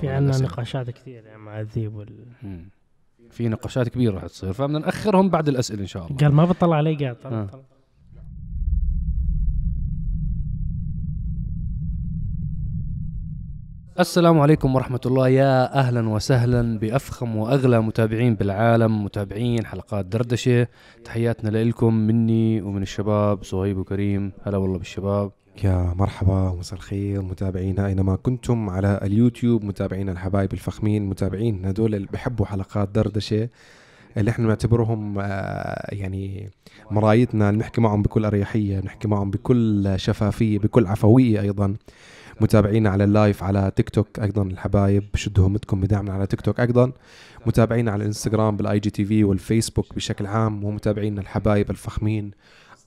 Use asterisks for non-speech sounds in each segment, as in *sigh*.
في عندنا. نقاشات كثير يعني مع الذيب وال... في نقاشات كبيرة رح تصير فبدنا نأخرهم بعد الأسئلة إن شاء الله قال ما بطلع علي قاعد طلع آه. طلع. السلام عليكم ورحمة الله يا أهلا وسهلا بأفخم وأغلى متابعين بالعالم متابعين حلقات دردشة تحياتنا لكم مني ومن الشباب صهيب وكريم هلا والله بالشباب يا مرحبا مساء الخير. متابعينا أينما كنتم على اليوتيوب متابعينا الحبايب الفخمين متابعين هدول اللي بحبوا حلقات دردشة اللي إحنا نعتبرهم آه، يعني مرايتنا نحكي معهم بكل أريحية نحكي معهم بكل شفافية بكل عفوية أيضا. متابعينا على ال live على تيك توك أيضا الحبايب بشدوا همتكم بدعمنا على تيك توك أيضا. متابعينا على الإنستغرام بال IGTV والفيسبوك بشكل عام ومتابعينا الحبايب الفخمين.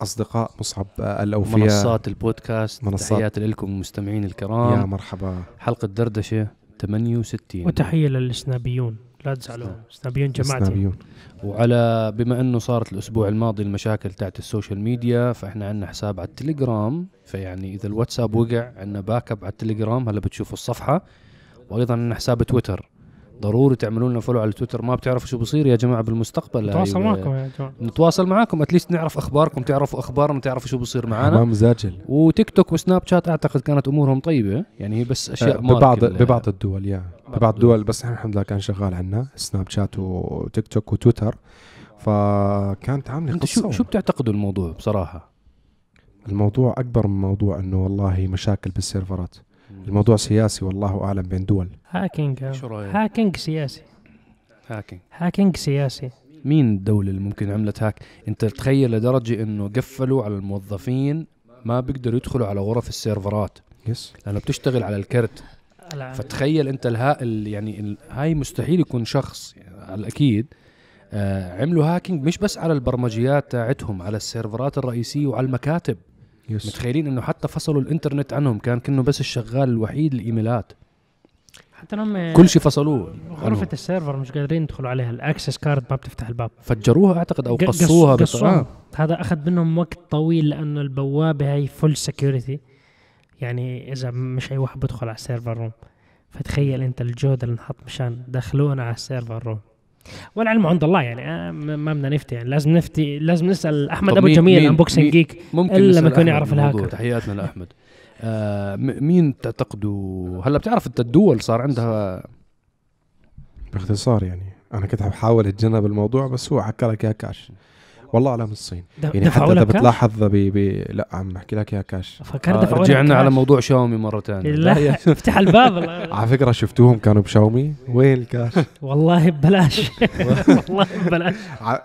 أصدقاء مصعب الأوفياء. منصات البودكاست منصات. تحياتي لكم المستمعين يا الكرام مرحبا. حلقة دردشة 68 وتحية للسنابيون. لا تزعلوا. سنابيون جماعتي. سنابيون. وعلى بما إنه صارت الأسبوع الماضي المشاكل تاعت السوشيال ميديا فإحنا عندنا حساب على التليجرام. فيعني إذا الواتساب وقع عندنا backup على التليجرام. هلا بتشوفوا الصفحة. وأيضا عندنا حساب تويتر. ضروري تعملوا لنا follow على تويتر. ما بتعرفوا شو بصير يا جماعة بالمستقبل. نتواصل هاي- معكم يا جماعة. نتواصل معكم. at least نعرف أخباركم تعرفوا أخبارنا تعرفوا شو بصير معنا. حمام زاجل. وتيك توك وسناب شات أعتقد كانت أمورهم طيبة. يعني هي بس أشياء آه، ببعض ببعض الدول يا. ببعض الدول. بس الحمد لله كان شغال عنا. سناب شات وتيك توك وتويتر. فكانت عاملة أنت شو قصه شو بتعتقدوا الموضوع بصراحة؟ الموضوع أكبر من موضوع إنه والله مشاكل بالسيرفرات. الموضوع سياسي والله أعلم بين دول. hacking شو رأيك؟ hacking سياسي. hacking hacking سياسي. مين الدولة اللي ممكن عملت hack؟ أنت تخيل لدرجة إنه قفلوا على الموظفين ما بيقدروا يدخلوا على غرف السيرفرات. yes لأنه بتشتغل على الكرت. فتخيل أنت الها ال- يعني ال- هاي مستحيل يكون شخص يعني على الأكيد. آه عملوا hacking مش بس على البرمجيات تاعتهم على السيرفرات الرئيسية وعلى المكاتب. yes متخيلين إنه حتى فصلوا الإنترنت عنهم كان كأنه بس الشغال الوحيد الإيميلات حتى هم كل شيء فصلوه غرفة عنهم. ال server مش قادرين يدخلوا عليها ال access card ما بتفتح الباب فجروها أعتقد أو قصوها قص- قصوها. آه. هذا أخذ منهم وقت طويل لأنه البوابة هي full security يعني إذا مش أي واحد بدخل على ال server room فتخيل أنت الجهد اللي انحط مشان دخلونا على ال server room والعلم عند الله يعني آه ما بدنا نفتي يعني لازم نفتي لازم نسأل أحمد أبو جميل Unboxing Geek ممكن إلا نسأل لما يكون يعرف. الهاكر. تحياتنا لأحمد آه مين تعتقدوا هلا بتعرف انت الدول صار عندها باختصار يعني أنا كنت بحاول أتجنب الموضوع بس هو حكى لك إياه كاش والله أعلم الصين. يعني حتى إذا؟ بتلاحظ ب... ب... لا عم بحكي لك اياه كاش. آه دفعوا رجعنا على. موضوع شاومي مرة ثانية لا *laughs* افتح الباب. على فكرة شفتوهم كانوا بشاومي. وين الكاش؟ *laughs* والله ببلاش. *laughs* والله ببلاش.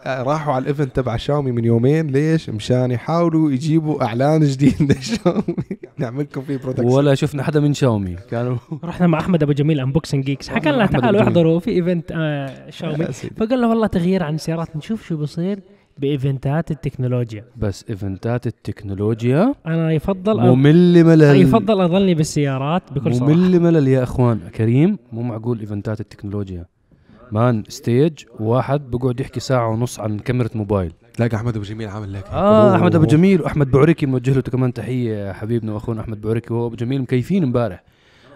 راحوا على الإيفنت تبع شاومي من يومين. ليش؟ مشان يحاولوا يجيبوا إعلان جديد لشاومي. نعملكم فيه برودكشن ولا شفنا حدا من شاومي. كانوا رحنا مع أحمد أبو جميل انبوكسنج جيكس حكى لنا تعالوا. احضروا في ايفنت آه شاومي. يا. فقال له والله تغيير عن السيارات نشوف شو بصير ب events التكنولوجيا. بس events التكنولوجيا أنا يفضل ممل ملل. يفضل اضلني بالسيارات بكل صراحة. ممل ملل يا أخوان. كريم مو معقول events التكنولوجيا. man stage واحد بقعد يحكي ساعة ونص عن كاميرا موبايل. تلاقي أحمد أبو جميل عامل لك. آه أحمد أبو أوه. جميل وأحمد بعركي موجه له كمان تحية حبيبنا وأخونا أحمد بعركي. وهو أبو جميل مكيفين امبارح.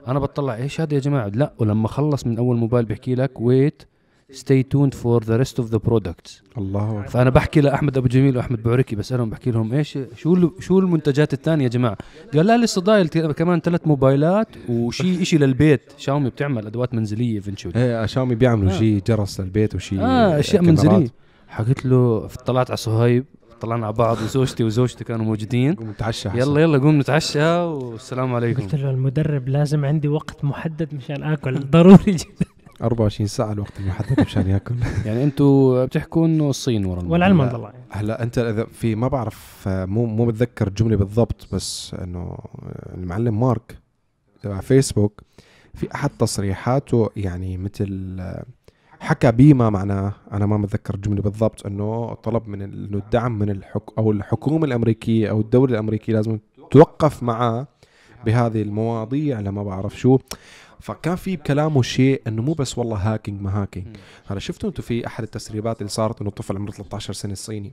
أنا بطلع إيش هذا يا جماعة؟ لا ولما خلص من أول موبايل بيحكي لك ويت stay tuned for the rest of the products. الله أكبر. فأنا بحكي لأحمد أبو جميل وأحمد بعركي بسألهم بحكي لهم إيش شو ال- شو المنتجات الثانية يا جماعة؟ قال لا لسه ضايل كمان ثلاث موبايلات وشيء *laughs* شيء للبيت. شاومي بتعمل أدوات منزلية eventually إيه شاومي بيعملوا آه. شيء جرس للبيت وشيء آه أشياء كاميرات. منزلية. حكيت له طلعت على صهيب طلعنا على بعض وزوجتي وزوجتي كانوا موجودين. قوم نتعشى. يلا يلا قوم نتعشى والسلام عليكم. قلت له المدرب لازم عندي وقت محدد مشان آكل. *laughs* ضروري جدا. 24 ساعة الوقت المحدد مشان ياكل *laughs* يعني أنتوا بتحكوا إنه الصين ورا. والعلم لا. عند الله هلا أنت إذا في ما بعرف مو مو بتذكر الجملة بالضبط بس إنه المعلم مارك تبع فيسبوك في أحد تصريحاته يعني مثل حكى بما معناه أنا ما متذكر الجملة بالضبط إنه طلب من إنه الدعم من الحك أو الحكومة الأمريكية أو الدولة الأمريكية لازم توقف معاه بهذه المواضيع لما بعرف شو فكان في بكلامه شيء إنه مو بس والله هاكينج ما هاكينج. هلا شفتوا أنتم في أحد التسريبات اللي صارت إنه طفل عمره 13 سنة الصيني.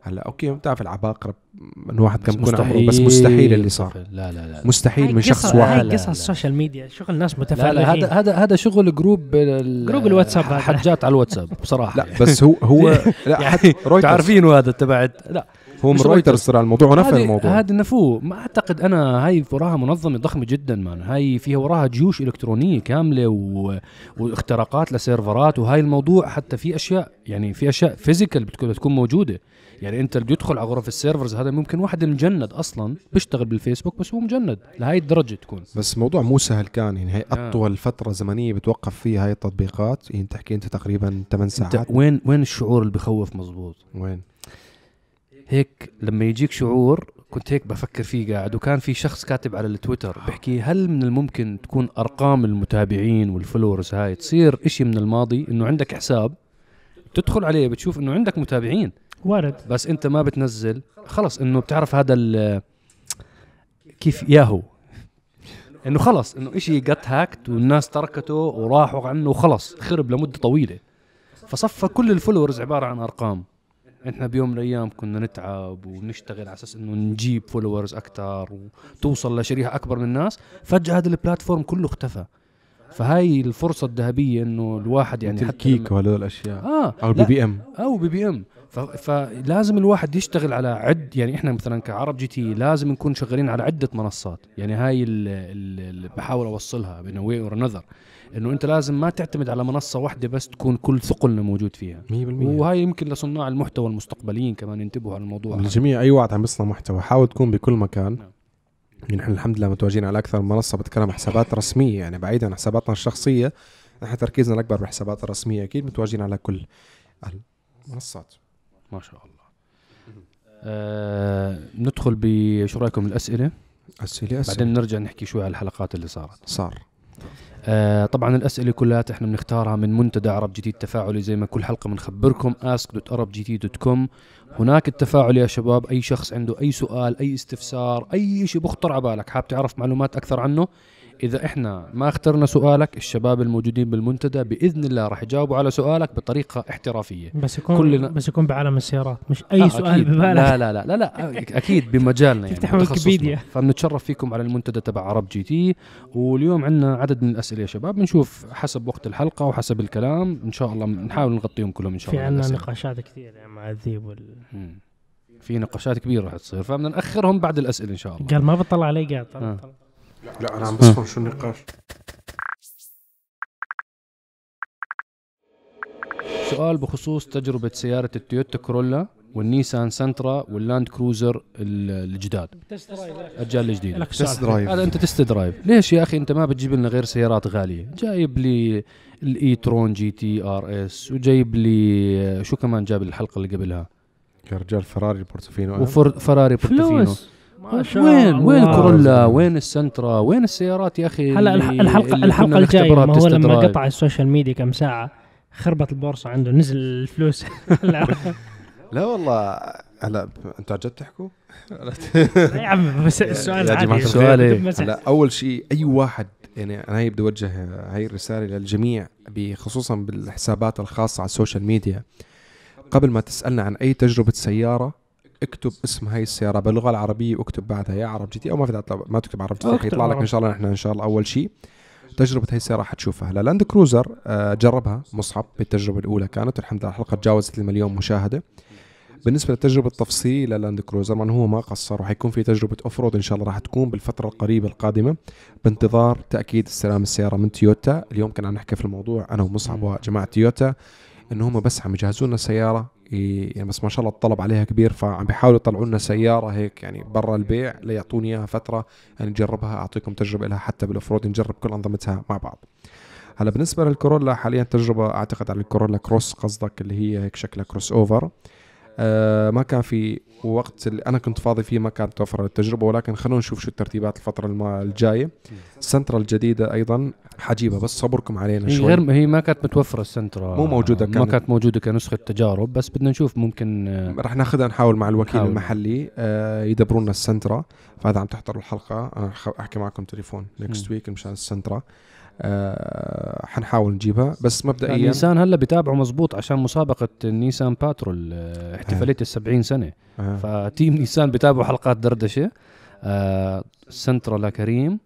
هلا أوكي بتعرف العباقرة من واحد كم يكون عمره بس مستحيل اللي صار. لا لا لا. مستحيل هاي من شخص هاي واحد. لا، قصص. السوشيال ميديا شغل ناس لا متفرغين لا هذا هذا هذا شغل جروب جروب الواتساب. حجات على الواتساب بصراحة. لا بس هو هو *laughs* لا يعني حتى رويترز تعرفينه هذا تبعت. لا. هو من رويترز. ترى الموضوع ونفى الموضوع. هذا نفوه. ما أعتقد أنا هاي وراها منظمة ضخمة جدا man. هاي فيها وراها جيوش إلكترونية كاملة و... واختراقات لسيرفرات وهاي الموضوع حتى في أشياء يعني في أشياء physical بتكون موجودة. يعني انت اللي بيدخل على غرف ال servers هذا ممكن واحد مجند أصلا بيشتغل بالفيسبوك بس هو مجند لهي الدرجة تكون. بس الموضوع مو سهل كان يعني هي آه. أطول فترة زمنية بتوقف فيها هاي التطبيقات يعني تحكي أنت تقريبا 8 أنت ساعات. وين وين الشعور اللي بخوف مزبوط وين؟ هيك لما يجيك شعور كنت هيك بفكر فيه قاعد وكان في شخص كاتب على التويتر بحكي هل من الممكن تكون أرقام المتابعين وال followers هاي تصير إشي من الماضي إنه عندك حساب تدخل عليه بتشوف إنه عندك متابعين. وارد. بس أنت ما بتنزل خلص إنه بتعرف هذا ال- كيف ياهو. إنه خلص إنه إشي جت هاكت والناس تركته وراحوا عنه وخلص خرب لمدة طويلة. فصفى كل ال followers عبارة عن أرقام. إحنا بيوم من الأيام كنا نتعب ونشتغل على أساس إنه نجيب followers أكثر وتوصل لشريحة أكبر من الناس فجأة هذا ال platform كله اختفى. فهاي الفرصة الذهبية إنه الواحد يعني حتى ال Keek وهدول الأشياء. آه أو ال BBM أو BBM فلازم الواحد يشتغل على عد يعني إحنا مثلا كعرب GT لازم نكون شغالين على عدة منصات. يعني هاي اللي بحاول أوصلها بين way or another إنه أنت لازم ما تعتمد على منصة واحدة بس تكون كل ثقلنا موجود فيها. 100% وهاي يمكن لصناع المحتوى المستقبليين كمان ينتبهوا على الموضوع. الجميع أي واحد عم يصنع محتوى حاول تكون بكل مكان. نعم. نحن الحمد لله متواجدين على أكثر من منصة بتكلم حسابات رسمية يعني بعيدا عن حساباتنا الشخصية. نحن تركيزنا الأكبر بالحسابات الرسميه أكيد متواجدين على كل المنصات. ما شاء الله. آه ندخل بشو رأيكم الأسئلة؟ أسئلة أسئلة. بعدين نرجع نحكي شوي على الحلقات اللي صارت. صار. آه طبعا الأسئلة كلها إحنا بنختارها من منتدى عرب جديد تفاعلي زي ما كل حلقة بنخبركم ask.arabgt.com هناك التفاعل يا شباب أي شخص عنده أي سؤال أي استفسار أي شيء بخطر على بالك حاب تعرف معلومات أكثر عنه إذا إحنا ما اخترنا سؤالك الشباب الموجودين بالمنتدى بإذن الله راح يجاوبوا على سؤالك بطريقة احترافية بس يكون كلنا- بس يكون بعالم السيارات مش أي آه، سؤال. ببالك لا لا لا لا لا أكيد بمجالنا يعني تفتح. ويكيبيديا. فبنتشرف فيكم على المنتدى تبع عرب GT واليوم عندنا عدد من الأسئلة يا شباب بنشوف حسب وقت الحلقة وحسب الكلام إن شاء الله بنحاول نغطيهم كلهم إن شاء في الله عندنا الأسئلة. نقاشات كثير يعني مع الذيب وال... في نقاشات كبيرة رح تصير فبدنا نأخرهم بعد الأسئلة إن شاء الله قال ما بطلع علي قاعد طلع آه. طلع. لا أنا عم بفهم شو النقاش. سؤال بخصوص تجربة سيارة التويوتا كورولا والنيسان سنترا واللاند كروزر ال- الجداد. الأجيال الجديدة. لك test سؤال. drive هذا أنت test drive ليش يا أخي أنت ما بتجيب لنا غير سيارات غالية؟ جايب لي الاي ترون جي تي ار اس وجايب لي شو كمان جاب الحلقة اللي قبلها؟ يا رجال فراري بورتوفينو وفراري بورتوفينو فلوس. ما شاء وين وين الله. كورولا وين السنترا وين السيارات يا أخي هلا الحلقة اللي الحلقة الجاية ما هو لما. قطع ال social media كم ساعة خربت البورصة عنده نزل الفلوس *laughs* لا والله هلا أنتوا عن جد تحكوا؟ *laughs* يا عم بس السؤال يا عادي. مسح. هلا أول شيء أي واحد يعني أنا هي بدي اوجه هاي الرسالة للجميع خصوصا بالحسابات الخاصة على ال social media قبل ما تسألنا عن أي تجربة سيارة اكتب اسم هاي السيارة. باللغة العربية واكتب بعدها. يا عرب جي تي لو ما في ما تكتب عرب جي تي حيطلع لك. إن شاء الله. نحن إن شاء الله أول شيء تجربة هاي السيارة حتشوفها. هلا لاند كروزر آه، جربها. مصعب بالتجربة الأولى كانت. الحمد لله الحلقة تجاوزت المليون مشاهدة. بالنسبة للتجربة التفصيلية للاند كروزر من هو ما قصر. وحيكون في تجربة off road إن شاء الله راح تكون بالفترة القريبة القادمة. بانتظار تأكيد استلام السيارة من تويوتا اليوم كنا عم نحكي في الموضوع أنا ومصعب مم. وجماعة تويوتا انه هم بس عم يجهزوا لنا سيارة يعني بس ما شاء الله الطلب عليها كبير فعم بيحاولوا يطلعوا لنا سيارة هيك يعني برا البيع ليعطوني إياها فترة يعني نجربها أعطيكم تجربة لها حتى بال off road نجرب كل أنظمتها مع بعض. هلا بالنسبة للكورولا حاليا تجربة أعتقد على الكورولا كروس قصدك اللي هي هيك شكلها crossover. ما كان في وقت اللي أنا كنت فاضي فيه ما كانت توفر التجربة ولكن خلونا نشوف شو الترتيبات الفترة الجاية السنترا الجديدة أيضا حجيبها بس صبركم علينا شوي غير هي ما كانت متوفرة السنترا مو موجودة ما كانت. كانت موجودة كنسخة تجارب بس بدنا نشوف ممكن آه، رح ناخذها نحاول مع الوكيل نحاول. المحلي آه يدبروا لنا السنترا فهذا عم تحضروا الحلقة أنا أحكي معكم تليفون next. week مشان السنترا آه حن حنحاول نجيبها. بس مبدئيا نيسان هلا بيتابعوا مزبوط عشان مسابقة النيسان باترول آه، احتفالية السبعين سنة. آه. ف team نيسان بيتابعوا حلقات دردشة. آه سنترا لكريم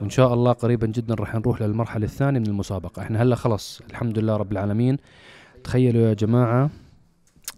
وإن شاء الله قريبا جدا راح نروح للمرحلة الثانية من المسابقة. إحنا هلا خلص. الحمد لله رب العالمين. تخيلوا يا جماعة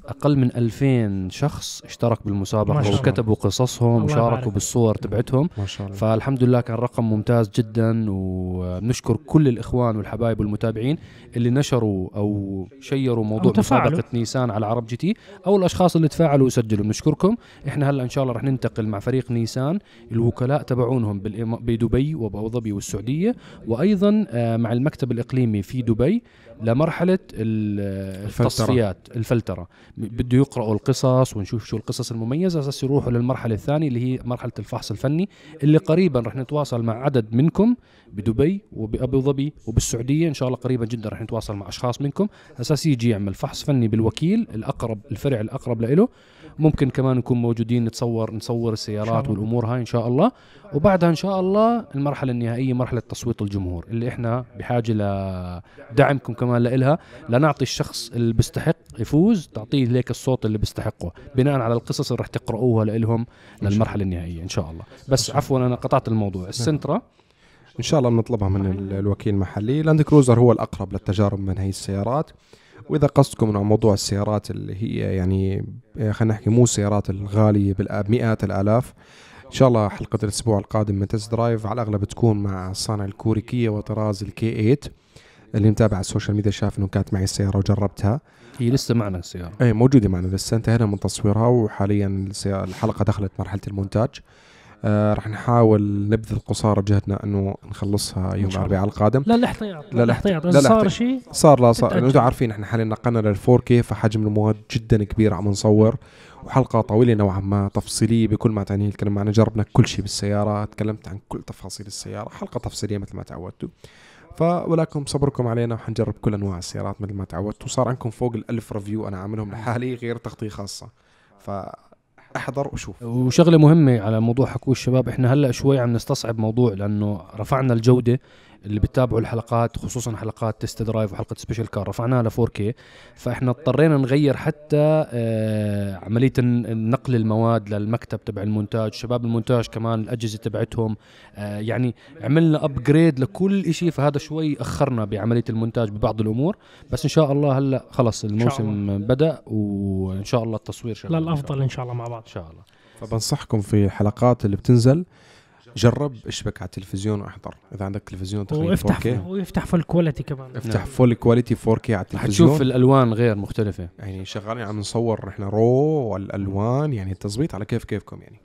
أقل من 2000 شخص اشترك بالمسابقة. وكتبوا قصصهم وشاركوا. بالصور تبعتهم ما شاء الله فالحمد لله كان رقم ممتاز جدا وبنشكر كل الإخوان والحبايب والمتابعين اللي نشروا أو شيروا موضوع أو. مسابقة نيسان على عرب جي تي أو الأشخاص اللي تفاعلوا وسجلوا بنشكركم إحنا هلأ إن شاء الله رح ننتقل مع فريق نيسان الوكلاء تبعونهم بدبي وأبو ظبي والسعودية وأيضا آه، مع المكتب الإقليمي في دبي لمرحلة. التصفيات الفلترة. بده يقرأوا القصص ونشوف شو القصص المميزة أساس يروحوا للمرحلة الثانية اللي هي مرحلة الفحص الفني اللي قريبا رح نتواصل مع عدد منكم بدبي وبأبو ظبي وبالسعودية. إن شاء الله قريبا جدا رح نتواصل مع أشخاص منكم. أساس يجي يعمل فحص فني بالوكيل الأقرب الفرع الأقرب له ممكن كمان نكون موجودين نتصور نصور السيارات. والأمور هاي إن شاء الله. وبعدها إن شاء الله المرحلة النهائية مرحلة تصويت الجمهور اللي إحنا بحاجة لدعمكم كمان لإلها لنعطي الشخص اللي بيستحق يفوز تعطيه ليك الصوت اللي بيستحقه بناء على القصص اللي رح تقرأوها لإلهم للمرحلة النهائية إن شاء الله. بس عفوا أنا قطعت الموضوع. السنترا؟ إن شاء الله بنطلبها من ال- الوكيل المحلي. لاند كروزر هو الأقرب للتجارب من هي السيارات. وإذا قصدكم عن موضوع السيارات اللي هي يعني آه، خلينا نحكي مو السيارات الغالية بمئات الآلاف. إن شاء الله حلقة الأسبوع القادم من test drive على الأغلب تكون مع الصانع الكوري كيا وطراز ال K8 اللي متابع على ال social media شاف إنه كانت معي السيارة وجربتها. هي لسه معنا السيارة. اي موجودة معنا لسه انتهينا من تصويرها وحاليا الحلقة دخلت مرحلة المونتاج. آه رح نحاول نبذل قصارى جهدنا إنه نخلصها يوم الأربعاء القادم. لا الاحتياط لا، الاحتياط لا، إذا صار. شيء صار لا صار. أنتم عارفين إحنا حاليا نقلنا لل 4K فحجم المواد جدا كبير عم نصور وحلقة طويلة نوعا ما تفصيلية بكل ما تعنيه الكلمة معنا. جربنا كل شيء بالسيارة تكلمت عن كل تفاصيل السيارة. حلقة تفصيلية مثل ما تعودتوا. ف ولكم صبركم علينا وحنجرب كل أنواع السيارات مثل ما تعودتوا. صار عندكم فوق الألف review أنا عاملهم لحالي غير تغطية خاصة. فاحضر وشوف وشغلة مهمة على موضوع حكوا الشباب إحنا هلأ شوي عم نستصعب موضوع لأنه رفعنا الجودة. اللي بتتابعوا الحلقات خصوصا حلقات test drive وحلقة special car رفعناها ل 4K فإحنا اضطرينا نغير حتى آه عملية نقل المواد للمكتب تبع المونتاج شباب المونتاج كمان الأجهزة تبعتهم. آه يعني عملنا upgrade لكل شيء فهذا شوي أخرنا بعملية المونتاج ببعض الأمور. بس إن شاء الله هلأ خلص الموسم بدأ وإن شاء الله التصوير شغال. الله. إن شاء الله مع بعض. إن شاء الله. فبنصحكم في الحلقات اللي بتنزل. جرب اشبك على التلفزيون واحضر. إذا عندك تلفزيون تقريبا وافتح 4K ويفتح full quality كمان. افتح نعم. full quality 4K على التلفزيون. تشوف الألوان غير مختلفة. يعني شغالين عم نصور إحنا raw والألوان يعني التظبيط على كيف كيفكم يعني.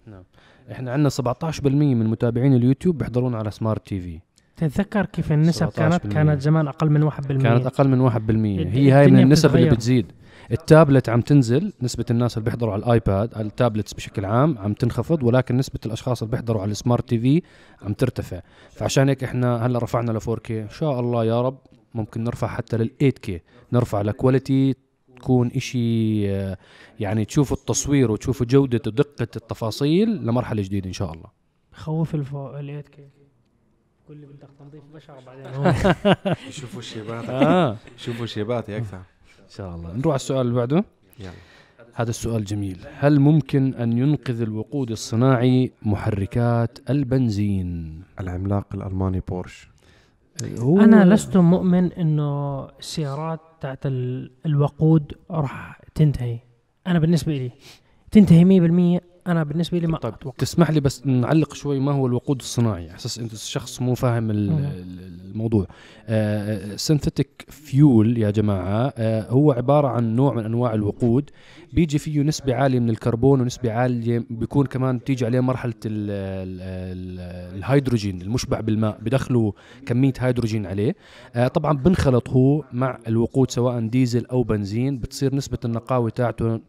إحنا عندنا 17% من متابعين اليوتيوب بيحضرون على smart TV تتذكر كيف النسب 17% كانت كانت زمان أقل من 1% كانت أقل من 1% الد- هي هاي من النسب اللي. بتزيد. التابلت عم تنزل نسبة الناس اللي بيحضروا على الآيباد على ال tablets بشكل عام عم تنخفض ولكن نسبة الأشخاص اللي بيحضروا على ال smart TV عم ترتفع. فعشان هيك إحنا هلأ رفعنا ل 4K إن شاء الله يا رب ممكن نرفع حتى لل 8K نرفع ل quality تكون إشي آه، يعني تشوفوا التصوير وتشوفوا جودة ودقة التفاصيل لمرحلة جديدة إن شاء الله. خوف الفو الإيت كي كل اللي بدك تنظيف. *laughs* بشر بعدين شوفوا الشيبات. آه. شوفوا الشيبات أكثر. ان شاء الله. نروح على السؤال اللي بعده. يلا. هذا السؤال جميل. هل ممكن أن ينقذ الوقود الصناعي محركات البنزين؟ العملاق الألماني بورش. هو أنا لست مؤمن إنه السيارات تاعت ال- الوقود راح تنتهي. أنا بالنسبة لي تنتهي 100% أنا بالنسبة لي ما طيب أتوقع. تسمح لي بس نعلق شوي ما هو الوقود الصناعي؟ أساس أنت شخص مو فاهم الموضوع. synthetic fuel يا جماعة آه هو عبارة عن نوع من أنواع الوقود. بيجي فيه نسبة عالية من الكربون ونسبة عالية بيكون كمان تيجي عليه مرحلة ال ال ال الهيدروجين المشبع بالماء بدخلوا كمية هيدروجين عليه. آه طبعا بنخلط هو مع الوقود سواء ديزل أو بنزين بتصير نسبة النقاوه تاعته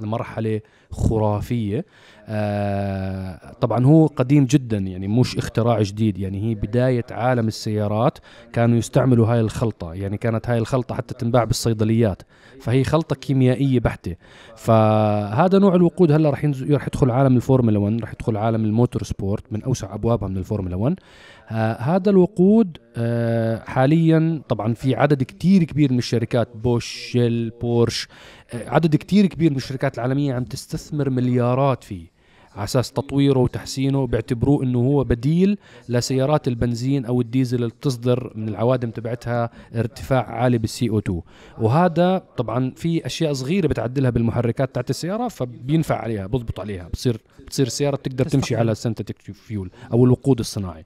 لمرحله خرافية. آه طبعا هو قديم جدا يعني مش اختراع جديد يعني هي بداية عالم السيارات كانوا يستعملوا هاي الخلطة يعني كانت هاي الخلطة حتى تنباع بالصيدليات فهي خلطة كيميائية بحتة. فهذا نوع الوقود هلأ رح رح يدخل عالم الفورمولا 1 رح يدخل عالم ال motorsport من أوسع أبوابها من الفورمولا 1 آه هذا الوقود آه حاليا طبعا في عدد كتير كبير من الشركات بوش شيل بورش آه عدد كتير كبير من الشركات العالمية عم تستثمر مليارات فيه على أساس تطويره وتحسينه بيعتبروه إنه هو بديل لسيارات البنزين أو الديزل اللي بتصدر من العوادم تبعتها ارتفاع عالي بال CO2 وهذا طبعا في أشياء صغيرة بتعدلها بالمحركات تاعت السيارة فبينفع عليها بضبط عليها بصير بتصير السياره بتقدر تمشي. على synthetic fuel أو الوقود الصناعي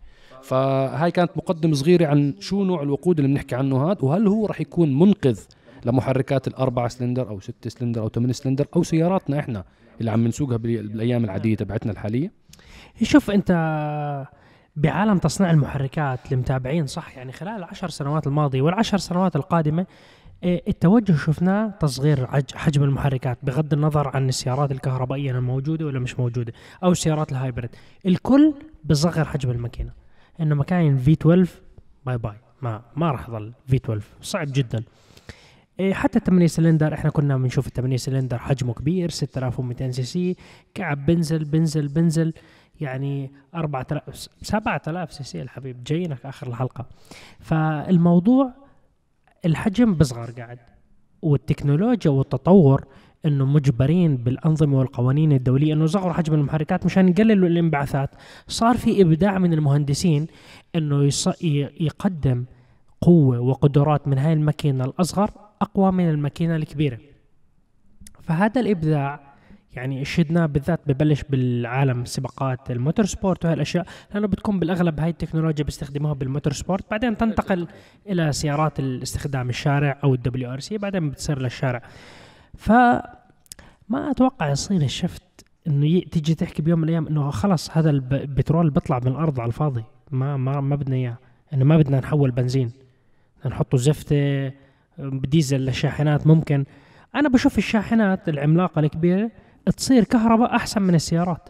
فهاي كانت مقدمة صغيرة عن شو نوع الوقود اللي بنحكي عنه هذا وهل هو راح يكون منقذ لمحركات الأربعة سلندر أو ستة سلندر أو ثمانية سلندر أو سياراتنا إحنا اللي عم نسوقها بال- بالأيام العادية تبعتنا الحالية؟ شوف أنت بعالم تصنيع المحركات المتابعين صح؟ يعني خلال العشر سنوات الماضية والعشر سنوات القادمة إيه، التوجه شفناه تصغير حجم المحركات بغض النظر عن السيارات الكهربائية الموجودة ولا مش موجودة أو السيارات ال hybrid. الكل بصغر حجم الماكينة. إنه مكاين V12 bye bye. ما ما راح يظل V12 صعب جدا. إيه، حتى 8 سلندر إحنا كنا بنشوف ال 8 سلندر حجمه كبير 6200 سي سي. كعب بنزل بنزل بنزل. يعني 4000 7000 سي سي الحبيب. جايينك آخر الحلقة. فالموضوع الحجم بصغر قاعد. والتكنولوجيا والتطور إنه مجبرين بالأنظمة والقوانين الدولية إنه يصغروا حجم المحركات مشان يقللوا الانبعاثات. صار في إبداع من المهندسين إنه يص... يقدم قوة وقدرات من هاي الماكينة الأصغر أقوى من الماكينة الكبيرة. فهذا الإبداع يعني شدناه بالذات ببلش بالعالم سباقات ال motorsport وهي الأشياء لأنه بتكون بالأغلب هاي التكنولوجيا بيستخدموها بال motorsport. بعدين تنتقل إلى سيارات الاستخدام الشارع أو ال WRC بعدين بتصير للشارع. ف ما أتوقع يصير الشفت إنه تيجي تحكي بيوم من الأيام إنه خلص هذا الب- البترول بيطلع من الأرض على الفاضي. ما ما ما بدنا إياه. إنه ما بدنا نحول بنزين. نحطه زفته بديزل للشاحنات ممكن. أنا بشوف الشاحنات العملاقة الكبيرة تصير كهرباء أحسن من السيارات.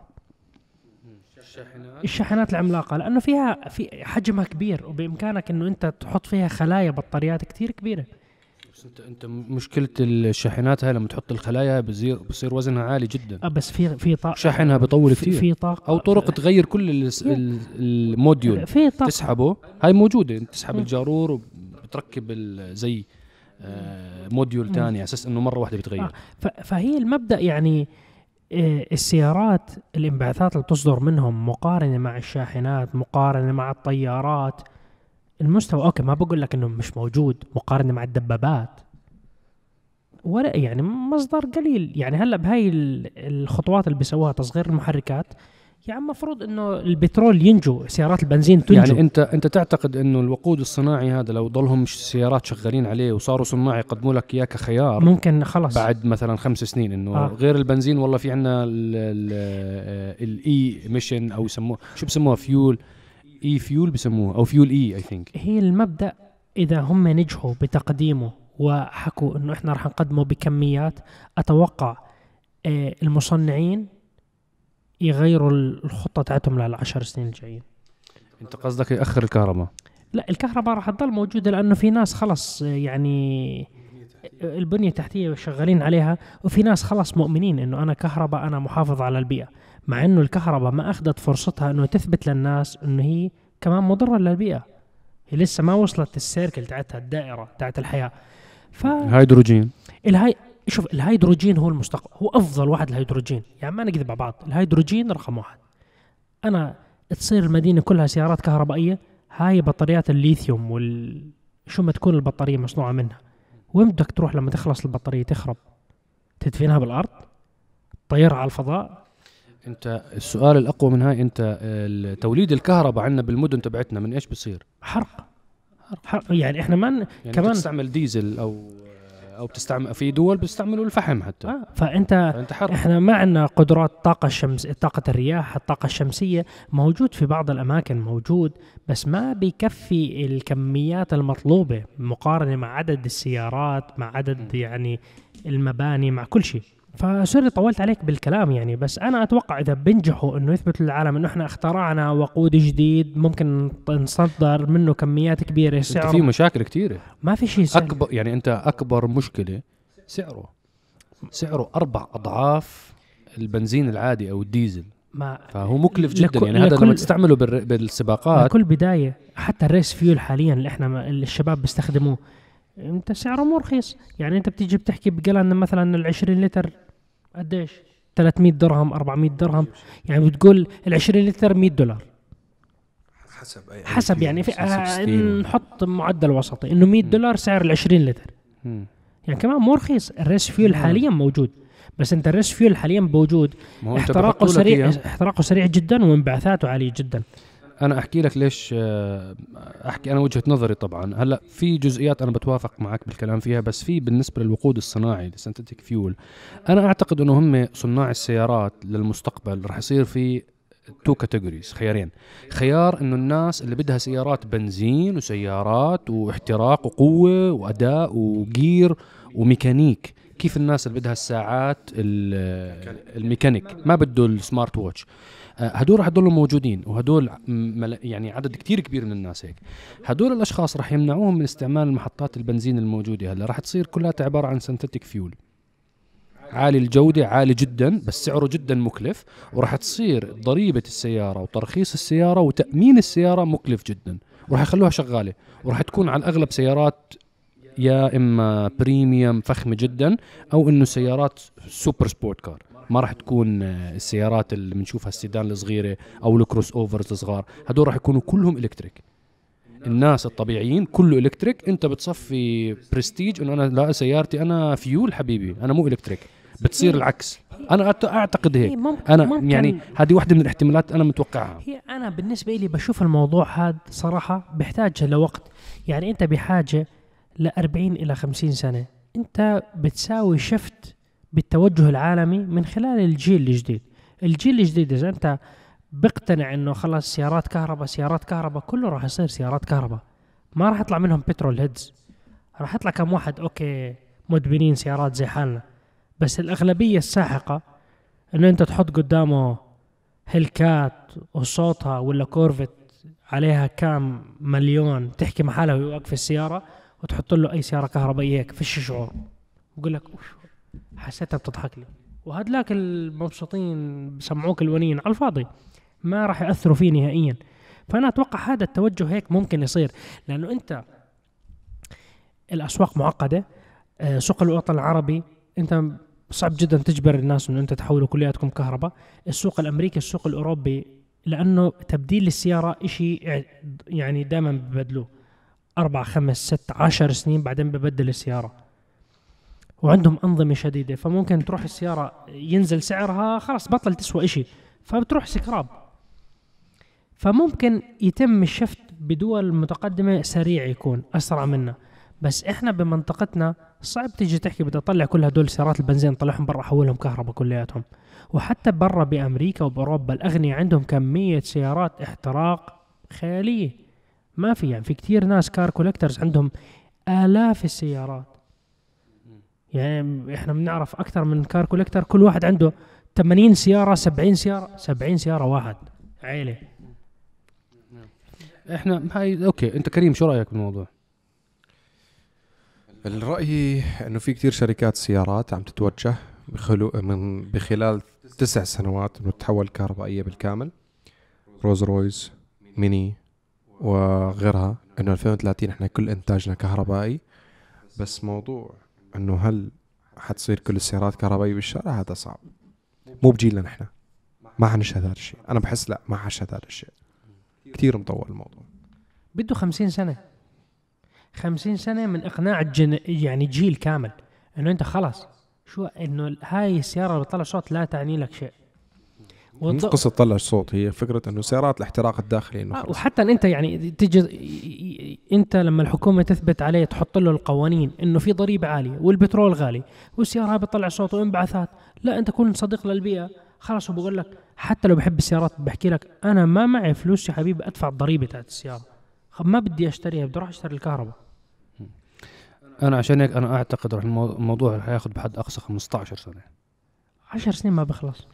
الشاحنات العملاقة لأنه فيها في حجمها كبير وبإمكانك إنه أنت تحط فيها خلايا بطاريات كتير كبيرة. بس انت انت مشكلة الشاحنات هاي لما تحط الخلايا بصير بصير وزنها عالي جدا. آه بس في في طاقة. شاحنها بيطول في, كثير في طاقة. أو طرق تغير كل ال- ال- ال module. في طاقة. تسحبه. هاي موجودة. انت تسحب. الجارور وبتركب زي آه، module. ثاني على أساس إنه مرة واحدة بتغير آه. فهي المبدأ يعني آه، السيارات الانبعاثات اللي تصدر منهم مقارنة مع الشاحنات مقارنة مع الطيارات المستوى okay ما بقول لك إنه مش موجود مقارنة مع الدبابات. ولا يعني مصدر قليل. يعني هلأ بهاي ال- الخطوات اللي بيسووها تصغير المحركات يعني المفروض إنه البترول ينجو سيارات البنزين تنجو. يعني أنت أنت تعتقد إنه الوقود الصناعي هذا لو ضلهم سيارات شغالين عليه وصاروا صناع يقدموا لك اياه كخيار ممكن خلص بعد مثلا خمس سنين إنه. آه. غير البنزين والله في عندنا ال emission أو يسموه شو بسموها فيول e-fuel بسموه أو fuel e I think هي المبدأ إذا هم نجحوا بتقديمه وحكوا إنه إحنا راح نقدمه بكميات أتوقع آه، المصنعين يغيروا الخطة تاعتهم للعشر سنين الجايين. أنت قصدك يأخر الكهرباء؟ لا الكهرباء راح تضل موجودة لأنه في ناس خلص آه، يعني آه، البنية التحتية شغالين عليها وفي ناس خلص مؤمنين إنه أنا كهرباء أنا محافظ على البيئة. مع إنه الكهرباء ما أخذت فرصتها إنه تثبت للناس إنه هي كمان مضرة للبيئة. هي لسه ما وصلت ال circle تاعتها الدائرة تاعت الحياة. ف الهيدروجين. الهاي شوف الهيدروجين هو المستقبل هو أفضل واحد الهيدروجين. يعني ما نكذب على بعض الهيدروجين رقم واحد. أنا تصير المدينة كلها سيارات كهربائية هاي بطاريات الليثيوم وال شو ما تكون البطارية مصنوعة منها. وين بدك تروح لما تخلص البطارية تخرب؟ تدفنها بالأرض؟ تطيرها على الفضاء؟ انت السؤال الأقوى من هاي انت توليد الكهرباء عندنا بالمدن تبعتنا من إيش بصير؟ حرق. حرق. يعني إحنا ما يعني كمان- تستعمل ديزل أو أو بتستعمل في دول بيستعملوا الفحم حتى. آه فأنت فأنت حر. إحنا ما عندنا قدرات طاقة الشمس طاقة الرياح الطاقة الشمسية موجود في بعض الأماكن موجود بس ما بيكفي الكميات المطلوبة مقارنة مع عدد السيارات مع عدد يعني المباني مع كل شيء. فسوري طولت عليك بالكلام يعني بس أنا أتوقع إذا بينجحوا إنه يثبتوا للعالم إنه إحنا اخترعنا وقود جديد ممكن نصدر منه كميات كبيرة أنت في سعره مشاكل كثيره ما في شيء سهل. اكبر يعني أنت أكبر مشكلة سعره. سعره أربع أضعاف البنزين العادي أو الديزل. ما فهو مكلف جدا. لكل- يعني هذا لما تستعمله بالسباقات. كل بداية حتى الريس فيول حاليا اللي إحنا اللي الشباب بيستخدموه. أنت سعره مو رخيص. يعني أنت بتيجي بتحكي بقلن مثلا ال 20 لتر قديش؟ 300 درهم 400 درهم. يعني بتقول ال 20 لتر 100 دولار. حسب أي حسب يعني في آه 65 نحط معدل وسطي. إنه 100 دولار سعر ال 20 لتر. يعني كمان مو رخيص. ال race fuel. حاليا موجود. بس أنت ال race fuel حاليا موجود. احتراقه سريع. احتراقه سريع جدا وانبعاثاته عالية جدا. أنا أحكي لك ليش آه، أحكي أنا وجهة نظري طبعا. هلأ في جزئيات أنا بتوافق معك بالكلام فيها بس في بالنسبة للوقود الصناعي ال synthetic fuel أنا أعتقد إنه هم صناع السيارات للمستقبل رح يصير في two categories خيارين. خيار إنه الناس اللي بدها سيارات بنزين وسيارات واحتراق وقوة وأداء و gear وميكانيك كيف الناس اللي بدها الساعات ال- الميكانيك؟ ما بده ال smart watch. آه، هدول رح يضلوا موجودين وهدول يعني عدد كتير كبير من الناس هيك. هدول الأشخاص رح يمنعوهم من استعمال محطات البنزين الموجودة هلا. رح تصير كلها عبارة عن synthetic fuel عالي الجودة عالي جدا بس سعره جدا مكلف وراح تصير ضريبة السيارة وترخيص السيارة وتأمين السيارة مكلف جدا وراح يخلوها شغالة وراح تكون على الأغلب سيارات يا إما premium فخمة جدا أو إنه سيارات super sport car ما راح تكون آه، السيارات اللي بنشوفها السيدان الصغيرة أو ال crossovers الصغار. هدول راح يكونوا كلهم electric الناس الطبيعيين كله electric أنت بتصفي برستيج إنه أنا لا سيارتي أنا فيول حبيبي أنا مو electric بتصير العكس. أنا أعتقد هي هيك ممكن أنا ممكن. يعني هذه واحدة من الاحتمالات أنا متوقعها. هي أنا بالنسبة لي بشوف الموضوع هذا صراحة بيحتاج لوقت يعني أنت بحاجة ل 40 إلى 50 سنة. انت بتساوي shift بالتوجه العالمي من خلال الجيل الجديد. الجيل الجديد إذا انت بقتنع إنه خلاص سيارات كهرباء سيارات كهرباء كله راح يصير سيارات كهرباء. ما راح يطلع منهم petrol heads راح يطلع كم واحد؟ أوكي مدمنين سيارات زي حالنا. بس الأغلبية الساحقة إنه انت تحط قدامه hellcat وصوتها ولا كورفيت عليها كام مليون تحكي محلها وهي واقف في السيارة وتحط له أي سيارة كهربائية هيك فيش شعور بقول لك حسيتها بتضحك لي وهدلاك المبسوطين بسمعوك الونين على الفاضي. ما راح يأثروا فيه نهائيا. فأنا أتوقع هذا التوجه هيك ممكن يصير. لأنه أنت الأسواق معقدة آه، سوق الوطن العربي أنت صعب جدا تجبر الناس إنه أنت تحولوا كلياتكم كهرباء. السوق الأمريكي السوق الأوروبي لأنه تبديل السياره إشي يعني دائما ببدلوه. أربع خمس ست عشر سنين بعدين ببدل السيارة. وعندهم أنظمة شديدة فممكن تروح السيارة ينزل سعرها خلاص بطل تسوى إشي فبتروح سكراب. فممكن يتم الشفت بدول متقدمة سريع يكون أسرع منا. بس إحنا بمنطقتنا صعب تيجي تحكي بدي اطلع كل هدول سيارات البنزين طلعهم برا احولهم كهرباء كلياتهم. وحتى برا بأمريكا وبأوروبا الأغنياء عندهم كمية سيارات احتراق خيالية. ما في يعني في كتير ناس car collectors عندهم آلاف السيارات. يعني إحنا بنعرف أكثر من car collector كل واحد عنده 80 سيارة 70 سيارة 70 سيارة واحد. عيلة. إحنا هاي أوكي أنت كريم شو رأيك بالموضوع؟ الرأي إنه في كتير شركات سيارات عم تتوجه بخلو من بخلال تسع سنوات إنه تتحول كهربائية بالكامل. رولز رويس ميني وغيرها إنه 2030 إحنا كل إنتاجنا كهربائي. بس موضوع إنه هل حتصير كل السيارات كهربائية بالشارع؟ هذا صعب. مو بجيلنا نحن. ما حنشهد هذا الشيء. أنا بحس لا ما حشهد هذا الشيء. كتير مطول الموضوع. بده 50 سنة. 50 سنة من إقناع الجن يعني جيل كامل. إنه أنت خلاص شو إنه هاي السيارة اللي بتطلع صوت لا تعني لك شيء. والض- قصة تطلع صوت هي فكرة إنه سيارات الاحتراق الداخلي إنه آه، خلص. وحتى أنت يعني تجي أنت لما الحكومة تثبت عليه تحط له القوانين إنه في ضريبة عالية والبترول غالي والسيارة هاي بتطلع صوت وانبعاثات لا أنت كون صديق للبيئة خلاص وبقول لك حتى لو بحب السيارات بحكي لك أنا ما معي فلوس يا حبيبي أدفع الضريبة تاعت السيارة. خب ما بدي أشتريها بدي أروح أشتري الكهرباء. أنا عشان هيك أنا أعتقد رح المو- الموضوع رح ياخذ بحد أقصى 15 سنة. عشر سنين ما بخلص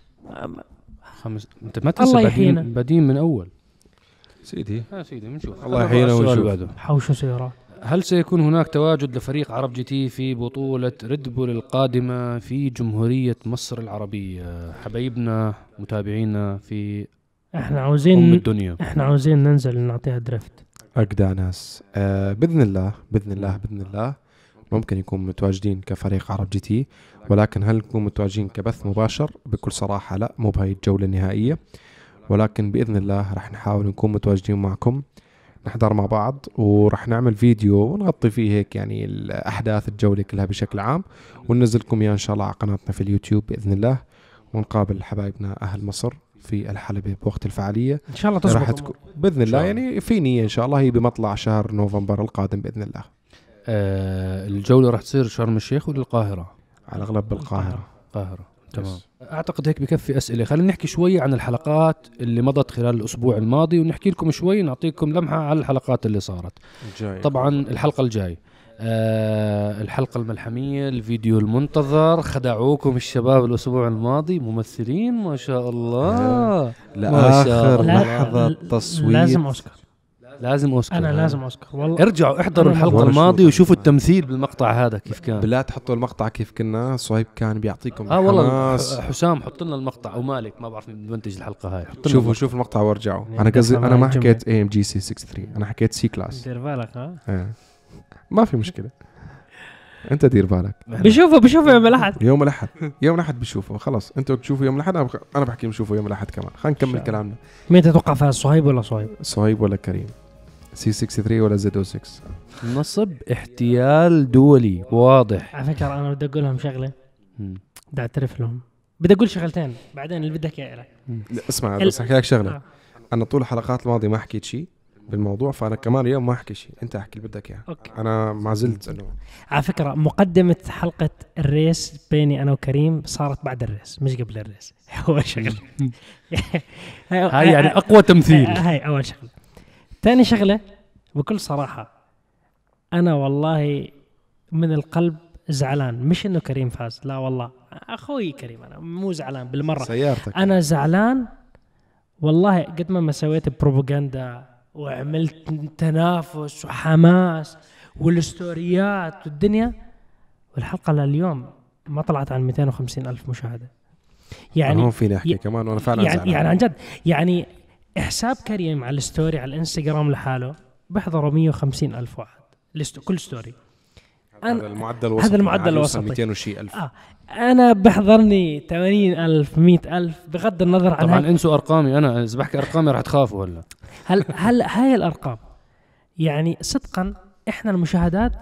خمس أنت ما تنسى الله بعدين يحيينا. بعدين من أول. سيدي. يا سيدي بنشوف. الله يحيينا ونشوف. حوشوا سيارات هل سيكون هناك تواجد لفريق عرب جي تي في بطولة ريد بول القادمة في جمهورية مصر العربية؟ حبايبنا متابعينا في إحنا ام عاوزين الدنيا. إحنا عاوزين ننزل نعطيها drift. أجدع ناس. آه بإذن الله بإذن الله بإذن الله. ممكن يكون متواجدين كفريق عرب جي تي ولكن هل نكون متواجدين كبث مباشر؟ بكل صراحة لا مو بهاي الجولة النهائية. ولكن بإذن الله راح نحاول نكون متواجدين معكم نحضر مع بعض وراح نعمل فيديو ونغطي فيه هيك يعني الأحداث الجولة كلها بشكل عام وننزلكم إياه إن شاء الله على قناتنا في اليوتيوب بإذن الله ونقابل حبايبنا أهل مصر في الحلبة بوقت الفعالية. إن شاء الله راح تزبط تكون بإذن الله. يعني في نية إن شاء الله هي بمطلع شهر نوفمبر القادم بإذن الله. آه الجولة راح تصير شرم الشيخ ولا القاهرة؟ على الاغلب بالقاهره القاهرة. تمام. أعتقد هيك بكفي أسئلة. خلينا نحكي شوي عن الحلقات اللي مضت خلال الأسبوع الماضي ونحكي لكم شوي نعطيكم لمحة على الحلقات اللي صارت. جاي. طبعا الحلقة الجاي. آه الحلقة الملحمية الفيديو المنتظر. خدعوكم الشباب الأسبوع الماضي. ممثلين ما شاء الله. ما شاء لآخر الله. لحظة لا- تصوير لازم أوسكار. لازم أوسكار. أنا لازم أوسكار والله. ارجعوا احضروا الحلقة الماضية شو وشوفوا. التمثيل بالمقطع هذا كيف كان. بالله تحطوا المقطع كيف كنا صهيب كان بيعطيكم آه والله حسام حط لنا المقطع أو مالك ما بعرف مين بنتج الحلقة هاي. حط لنا شوفوا المقطع. شوفوا المقطع وارجعوا. يعني أنا قصدي أنا ما حكيت AMG C 63 أنا حكيت C-Class دير بالك ها؟ آه. ما في مشكلة. أنت دير بالك بشوفه بشوفه يوم الأحد. يوم الأحد. يوم الأحد بشوفه خلاص. أنتوا بتشوفوا يوم الأحد أنا بحكي بشوفوا يوم الأحد كمان. خلينا نكمل كلامنا. مين تتوقع فاز صهيب ولا صهيب؟ صهيب ولا كريم؟ سي 63 ولا زد 06 نصب احتيال دولي واضح. على فكرة أنا بدي أقول لهم شغلة. بدي أعترف لهم. بدي أقول شغلتين بعدين اللي بدك إياه اسمع ال- بس أحكي لك شغلة. آه. أنا طول الحلقات الماضية ما حكيت شيء بالموضوع فأنا كمان اليوم ما احكي شيء أنت احكي اللي بدك إياه. أنا ما زلت انه على فكرة مقدمة حلقة ال race بيني أنا وكريم صارت بعد ال race مش قبل ال race. *laughs* هو شغلة. هاي يعني أقوى تمثيل. هاي أول شغلة. ثاني شغلة. بكل صراحة أنا والله من القلب زعلان. مش إنه كريم فاز لا والله. أخوي كريم أنا مو زعلان بالمرة. سيارتك. أنا زعلان والله قد ما ما سويت بروباغندا وعملت تنافس وحماس وال storyات والدنيا والحلقة لليوم ما طلعت عن 250 ألف مشاهدة. يعني هون فيني أحكي ي- كمان؟ وأنا فعلا يعني, زعلان. يعني عن جد يعني حساب كريم على ال story على الإنستغرام لحاله بيحضروا 150 ألف واحد. الست- كل story. هذا أنا- المعدل الوسطي هذا المعدل الوسطي. 200 وشي ألف. آه. أنا بحضرني 80 ألف 100 ألف بغض النظر عن طبعا انسوا أرقامي. أنا إذا بحكي أرقامي رح تخافوا هلا. هل هل هاي الأرقام؟ يعني صدقا إحنا المشاهدات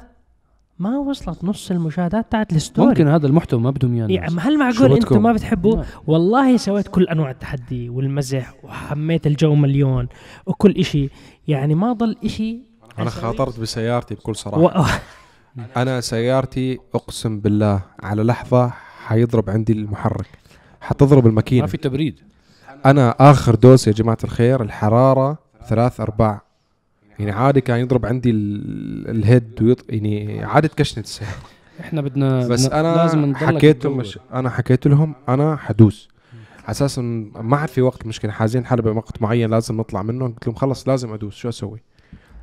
ما وصلت نص المشاهدات تاعت ال story ممكن هذا المحتوى ما بدهم إياه يعني. هل معقول؟ أنتم ما بتحبوا لا. والله سويت كل أنواع التحدي والمزح وحميت الجو مليون وكل إشي يعني ما ضل إشي أنا. خاطرت بسيارتي بكل صراحة و... *laughs* أنا سيارتي أقسم بالله على لحظة حيضرب عندي المحرك حتضرب ما الماكينه في تبريد أنا آخر دوس يا جماعة الخير الحرارة ثلاث أرباع يعني عادي كان يضرب عندي ال- head ويط... يعني عادي تكشنت السيارة إحنا بدنا بس أنا لازم حكيت. مش... أنا حكيت لهم أنا حدوس. على أساس ما عاد في وقت مشكلة. حاجزين حلبة وقت معين لازم نطلع منه. قلت لهم خلص لازم أدوس. شو أسوي؟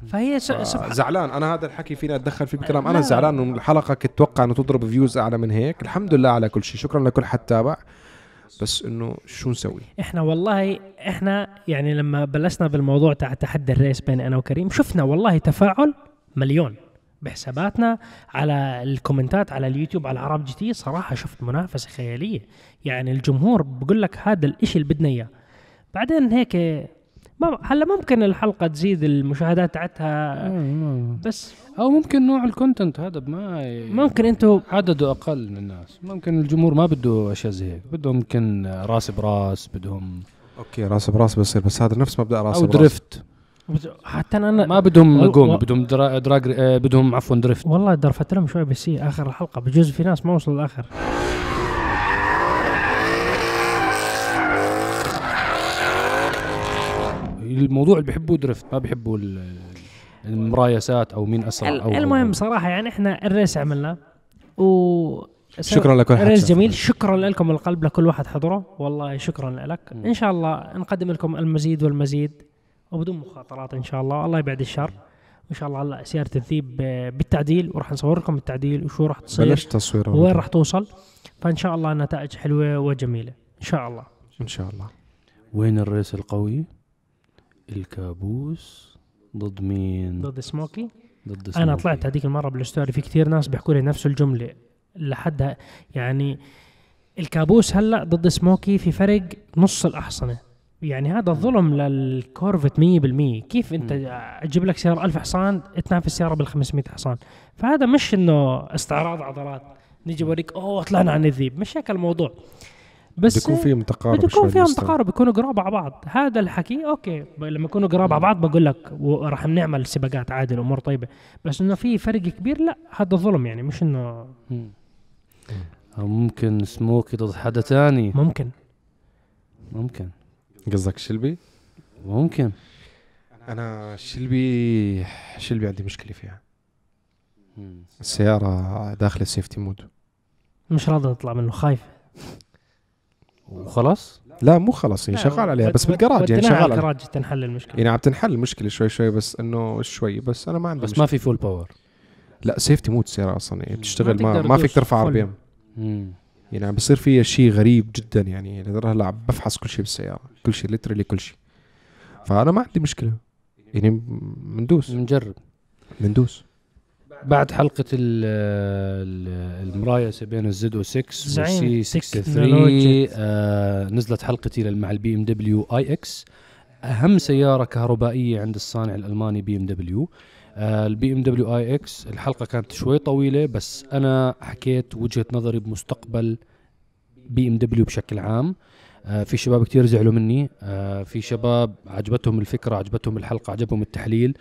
فهي. سبحان زعلان. أنا هذا الحكي فيني أتدخل فيه بكلام. لا. أنا زعلان. انه الحلقة كنت أتوقع إنه تضرب views أعلى من هيك. الحمد لله على كل شيء. شكرا لكل حد تابع. بس إنه شو نسوي؟ إحنا والله إحنا يعني لما بلشنا بالموضوع تاع تحدي ال race بين أنا وكريم شفنا والله تفاعل مليون بحساباتنا على ال commentات على اليوتيوب على عرب جي تي صراحة شفت منافسة خيالية. يعني الجمهور بقول لك هذا الإشي اللي بدنا إياه. بعدين هيك ما هلا ممكن الحلقة تزيد المشاهدات تاعتها. بس أو ممكن نوع ال content هذا ما ممكن أنتم عدده أقل من الناس. ممكن الجمهور ما بده أشياء زي هيك. بدهم يمكن راس براس بدهم أوكي راس براس بصير بس هذا نفس مبدأ راس أو براس. درفت حتى أنا ما بدهم و- بدهم dra- drag آه، بدهم عفوا drift والله drift لهم شوي بس آخر الحلقة بجوز في ناس ما وصلوا الآخر الموضوع اللي بيحبوه drift ما بيحبوا ال- المرايسات أو مين أسرع أو المهم صراحة يعني إحنا الريس عملنا و شكرا لكل حد ريس شاف. جميل. شكرا لكم القلب لكل واحد حضره. والله شكرا لك. إن شاء الله نقدم لكم المزيد والمزيد وبدون مخاطرات إن شاء الله. الله يبعد الشر. وإن شاء الله هلا سيارة الذيب بالتعديل وراح نصور لكم التعديل وشو راح تصير بلش تصوير وين راح توصل. فإن شاء الله نتائج حلوة وجميلة. إن شاء الله. إن شاء الله. وين الريس القوي؟ الكابوس ضد مين؟ ضد سموكي؟ ضد أنا سموكي. طلعت هذيك المرة بال story في كثير ناس بيحكوا لي نفس الجملة لحد يعني الكابوس هلأ ضد سموكي في فرق نص الأحصنة. يعني هذا ظلم لل Corvette 100% كيف أنت أجيب لك سيارة 1000 حصان تنافس سياره بال 500 حصان؟ فهذا مش إنه استعراض عضلات. نيجي أوريك أوه طلعنا عن الذيب. مش هيك الموضوع. بس بده يكون في متقارب بده يكون فيهم. تقارب يكونوا قراب على بعض. هذا الحكي okay لما يكونوا قراب على بعض بقول لك وراح نعمل سباقات عادي الأمور طيبة. بس إنه في فرق كبير لا هذا ظلم يعني مش إنه ممكن سموكي ضد حدا تاني. ممكن. ممكن. قصدك شلبي؟ ممكن. أنا شلبي شلبي عندي مشكلة فيها. السيارة داخل ال safety mode. مش راضي تطلع منه خايف. وخلاص؟ لا مو خلص هي لا، شغال عليها بس بالجراج يعني على شغال عليها. الجراج تنحل المشكلة. يعني عم تنحل المشكلة شوي شوي بس إنه شوي بس أنا ما عندي بس مشكلة. ما في full power لا safety mode السياره أصلا يعني بتشتغل ما, ما فيك ترفع RPM. يعني عم بصير فيها شيء غريب جدا يعني لدرجه هلا عم بفحص كل شيء بالسيارة كل شيء literally كل شيء. فأنا ما عندي مشكلة. يعني بندوس نجرب. بندوس بعد حلقة ال- ال- المرايسة بين الزد أو 6 زعيم والسي 63 تكنولوجيا. آه نزلت حلقتي مع ال BMW iX. أهم سيارة كهربائية عند الصانع الألماني BMW. ال BMW iX الحلقة كانت شوي طويلة بس أنا حكيت وجهة نظري بمستقبل BMW بشكل عام. آه في شباب كتير زعلوا مني. آه في شباب عجبتهم الفكرة عجبتهم الحلقة عجبهم التحليل.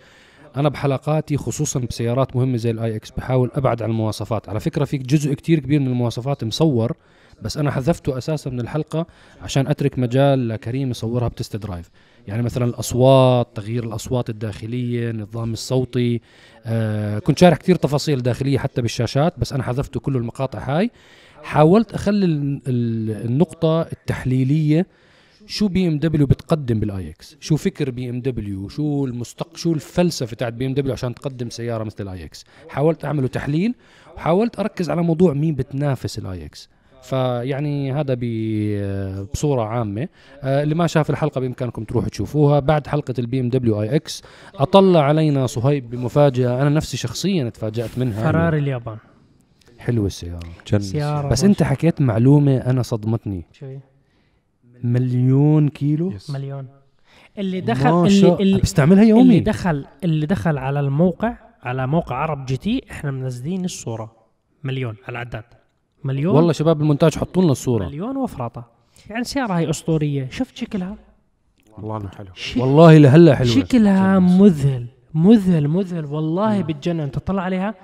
أنا بحلقاتي خصوصا بسيارات مهمة زي ال iX بحاول أبعد عن المواصفات. على فكرة في جزء كتير كبير من المواصفات مصور بس أنا حذفته أساسا من الحلقة عشان أترك مجال لكريم يصورها ب test drive. يعني مثلا الأصوات تغيير الأصوات الداخلية النظام الصوتي آه كنت شارح كتير تفاصيل داخلية حتى بالشاشات بس أنا حذفته كل المقاطع هاي. حاولت أخلي ال- ال- النقطة التحليلية شو BMW بتقدم بال iX شو فكر BMW؟ شو المستق شو الفلسفة تاعت BMW عشان تقدم سيارة مثل ال iX حاولت أعمله تحليل وحاولت أركز على موضوع مين بتنافس ال iX فيعني هذا ب- بصورة عامة. آه، اللي ما شاف الحلقة بإمكانكم تروحوا تشوفوها. بعد حلقة ال BMW iX أطلع علينا صهيب بمفاجأة أنا نفسي شخصيا تفاجأت منها. فراري اليابان. حلوة السيارة. جنة. سيارة بس ما انت حكيت معلومة أنا صدمتني. شوي. مليون كيلو. yes. مليون. اللي دخل اللي, شاء اللي, بستعملها اللي يومي دخل اللي دخل على الموقع على موقع عرب GT إحنا منزلين الصورة. مليون على العداد. مليون والله شباب المونتاج حطوا لنا الصورة. مليون وفرطة. يعني سياره هي أسطورية. شفت شكلها؟ والله إنه حلو. شكلها والله لهلا حلوة. شكلها مذهل. مذهل مذهل. والله بتجنن تطلع عليها.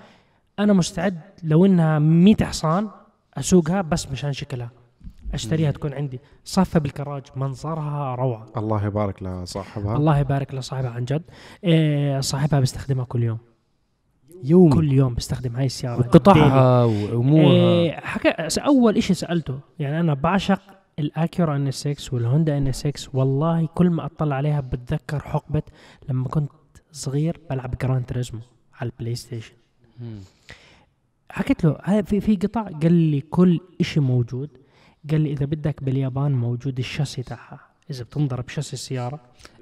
أنا مستعد لو إنها 100 حصان أسوقها بس مشان شكلها. أشتريها تكون عندي. صفة بالكراج. منظرها روعة. الله يبارك لصاحبها. الله يبارك لصاحبها عن جد. إيه صاحبها بيستخدمها كل يوم. يومي. كل يوم بيستخدم هاي السيارة. وقطعها وامورها إيه حكى أول شيء سألته. يعني أنا بعشق ال Acura NSX وال Honda NSX والله كل ما أطلع عليها بتذكر حقبة لما كنت صغير بلعب Gran Turismo على ال PlayStation. حكيت له في في قطع؟ قال لي كل شيء موجود. قال لي إذا بدك باليابان موجود الشاسي تاعها. إذا بتنضرب شاسي السيارة.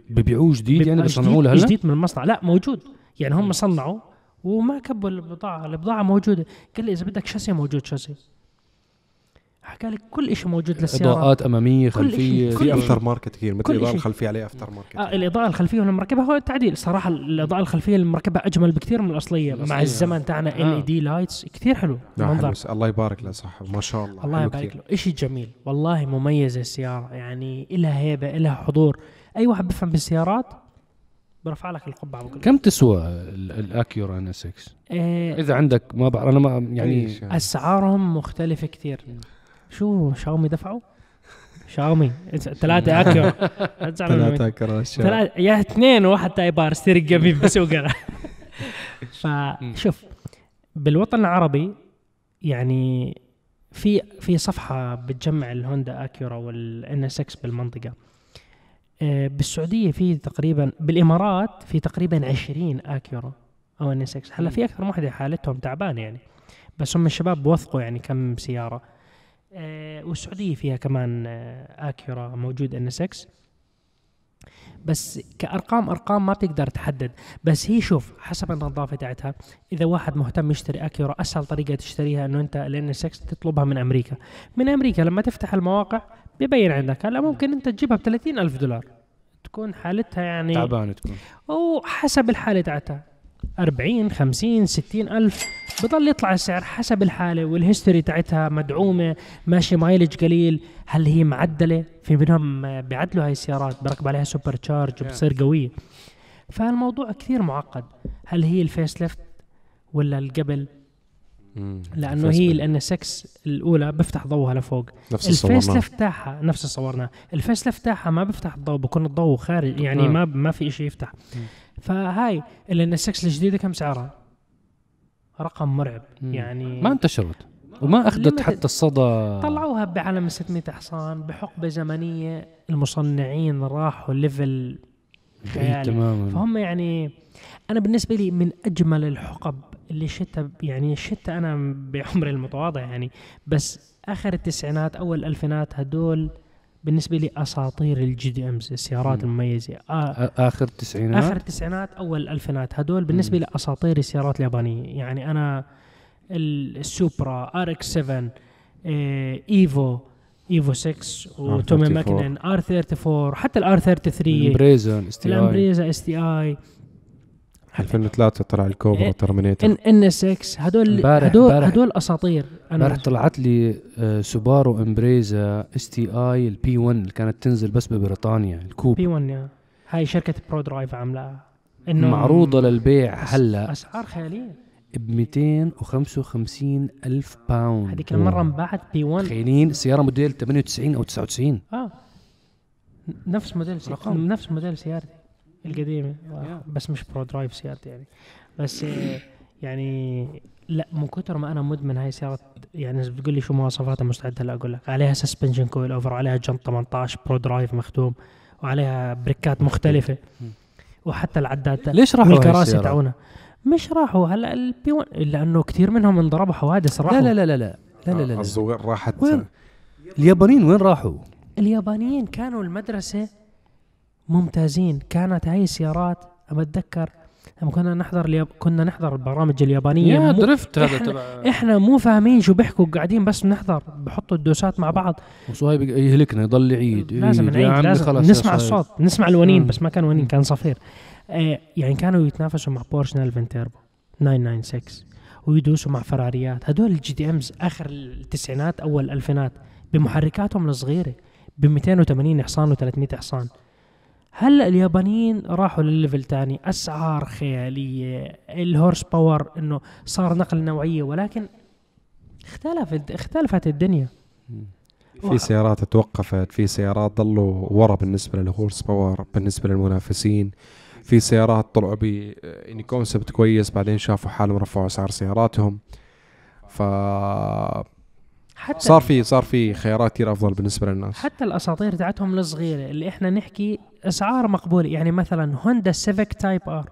ببيعوه جديد يعني بيصنعوه جديد- لهلا؟ جديد من المصنع. لا موجود. يعني هم صنعوا وما كبوا البضاعة. البضاعة موجودة. قال لي إذا بدك شاسي موجود شاسي. حكى لي كل شيء موجود للسيارة. إضاءات أمامية خلفية. في after market كثير مثل الاضاءه. الخلفية عليه after market آه الإضاءة الخلفية اللي مركبها هو التعديل صراحة الإضاءة الخلفية اللي مركبها أجمل بكثير من الأصلية. الأصلية. مع الزمن تاعنا LED lights كثير حلو المنظر الله يبارك لصاحب ما شاء الله. الله يبارك. له. شيء جميل. والله مميزه السيارة. يعني إلها هيبة إلها حضور. أي واحد بفهم بالسيارات برفع لك القبعة بقول لك. كم تسوى ال- الاكيورا ان 6 إيه. إذا عندك ما بعرف أنا ما يعني إيش أسعارهم مختلفة كثير. شو شاومي دفعوا؟ شاومي. تزعلوا مني. ثلاثة *laughs* ثلاث يا اثنين وواحد تايبار جميل بسوق أنا *laughs* فشوف بالوطن العربي يعني في في صفحة بتجمع ال Honda Acura وال NSX بالمنطقة. آه، بالسعودية في تقريبا بالإمارات في تقريبا 20 Acura أو NSX هلا في أكثر من وحده حالتهم تعبانه يعني. بس هم الشباب بوثقوا يعني كم سيارة. آه، والسعودية فيها كمان آه، Acura موجود NSX بس كأرقام أرقام ما بتقدر تحدد. بس هي شوف حسب النظافة تاعتها إذا واحد مهتم يشتري آكيورا أسهل طريقة تشتريها إنه أنت ال NSX تطلبها من أمريكا. من أمريكا لما تفتح المواقع بيبين عندك. هلا ممكن أنت تجيبها ب 30 ألف دولار. تكون حالتها يعني تعبانة تكون. وحسب الحالة تاعتها. 40 50 60 ألف. بضل يطلع السعر حسب الحالة وال history تاعتها مدعومة ماشي mileage قليل. هل هي معدلة؟ في منهم بيعدلوا هاي السيارات بركب عليها supercharge وبتصير قوية. فالموضوع كثير معقد. هل هي ال facelift ولا القبل. لأنه هي ال NSX الأولى بفتح ضوها لفوق. نفس ال face الصورنا lift تاعها نفس اللي صورناه ال facelift تاعها ما بيفتح الضوء بكون الضوء خارج يعني آه. ما ما في شيء يفتح. فهاي ال NSX الجديدة كم سعرها؟ رقم مرعب مم. يعني ما انتشرت وما أخذت. حتى الصدى. طلعوها بعالم 600 حصان بحقبة زمنية المصنعين راحوا level خيالي. تماما. فهم يعني أنا بالنسبة لي من أجمل الحقب اللي عشتها يعني عشتها أنا بعمري المتواضع يعني. بس آخر التسعينات أول الالفينات هدول بالنسبة لي أساطير ال JDMs السيارات مم. المميزة. آه آخر التسعينات آخر التسعينات أول الالفينات هدول بالنسبة لي أساطير السيارات اليابانية. يعني أنا ال- السوبرا RX 7 آه، إيفو إيفو 6 وتومي 34. ماكنن آر 34 حتى الار 33 امبريزا إس تي آي. الأمبريزا إس تي آي. 2003 طلع الكوبرا إيه. ترمينيتر ان NSX هدول امبارح- هدول هدول أساطير. امبارح طلعت لي آه، سوبارو امبريزا STI ال P 1 اللي كانت تنزل بس ببريطانيا ال coupe. P 1 يا. هاي شركة برو درايف عاملاها. معروضة للبيع هلا. أسعار خيالية. ب 255 ألف pound هذيك المرة انباعت P 1 تخيلين السيارة موديل 98 أو 99 آه. نفس موديل. رقم. نفس موديل سيارتي. القديمة بس مش برو درايف سيارتي يعني بس يعني لا من كثر ما أنا مدمن هاي السيارات يعني إذا بتقول لي شو مواصفاتها مستعد هلا أقول لك عليها suspension coilover عليها جنط 18 برو درايف مختوم وعليها بريكات مختلفة. وحتى العداد ليش راحوا السيارات؟ تاعونا مش راحوا هلا ال P 1 لأنه كثير منهم انضربوا حوادث راحوا لا لا لا لا لا لا لا, لا, لا. الزوار راحت وين؟ اليابانيين وين راحوا؟ اليابانيين كانوا المدرسة ممتازين. كانت هاي السيارات أما أتذكر لما كنا نحضر الياب... كنا نحضر البرامج اليابانية. يا مو... درفت هذا إحنا- تبع إحنا مو فاهمين شو بيحكوا قاعدين بس بنحضر بحطوا الدوسات مع بعض. وصهيب يهلكنا يضل يعيد. لازم نعيد لازم خلاص يا نسمع. الصوت نسمع الونين. بس ما كان ونين كان صفير. آه يعني كانوا يتنافسوا مع بورش 911 تيربو 996 ويدوسوا مع فراريات. هدول ال JDMs آخر التسعينات أول الالفينات بمحركاتهم الصغيرة ب 280 حصان و300 حصان هلأ اليابانيين راحوا لل level تاني. أسعار خيالية. ال horse power إنه صار نقلة نوعية ولكن اختلفت اختلفت الدنيا. في سيارات توقفت في سيارات ضلوا ورا بالنسبة لل horse power بالنسبة للمنافسين. في سيارات طلعوا ب يعني concept كويس بعدين شافوا حالهم رفعوا أسعار سياراتهم. ف حتى صار في صار في خيارات كثير أفضل بالنسبة للناس. حتى الأساطير تاعتهم الصغيرة اللي إحنا نحكي أسعار مقبولة. يعني مثلا هوندا سيفيك Type R.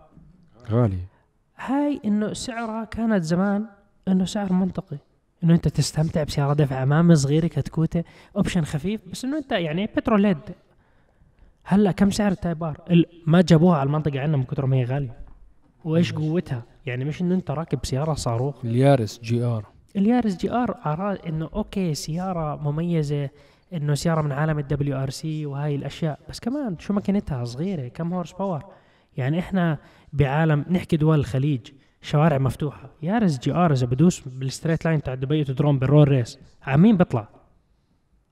غالي. هاي إنه سعرها كانت زمان إنه سعر منطقي. إنه أنت تستمتع بسيارة دفع امامي صغيرة كتكوتة option خفيف بس إنه أنت يعني petrol head هلأ كم سعر ال Type R؟ ما جابوها على المنطقة عندنا من كثر ما هي غالية. وإيش قوتها؟ يعني مش إنه أنت راكب سيارة صاروخ. اليارس GR. اليارس GR أراد إنه okay سيارة مميزة إنه سيارة من عالم ال WRC وهاي الأشياء. بس كمان شو ماكينتها صغيرة كم horse power يعني إحنا بعالم نحكي دول الخليج شوارع مفتوحة. يارس GR إذا بدوس بال straight line تاع دبي تدرون بال roll race عن مين بيطلع؟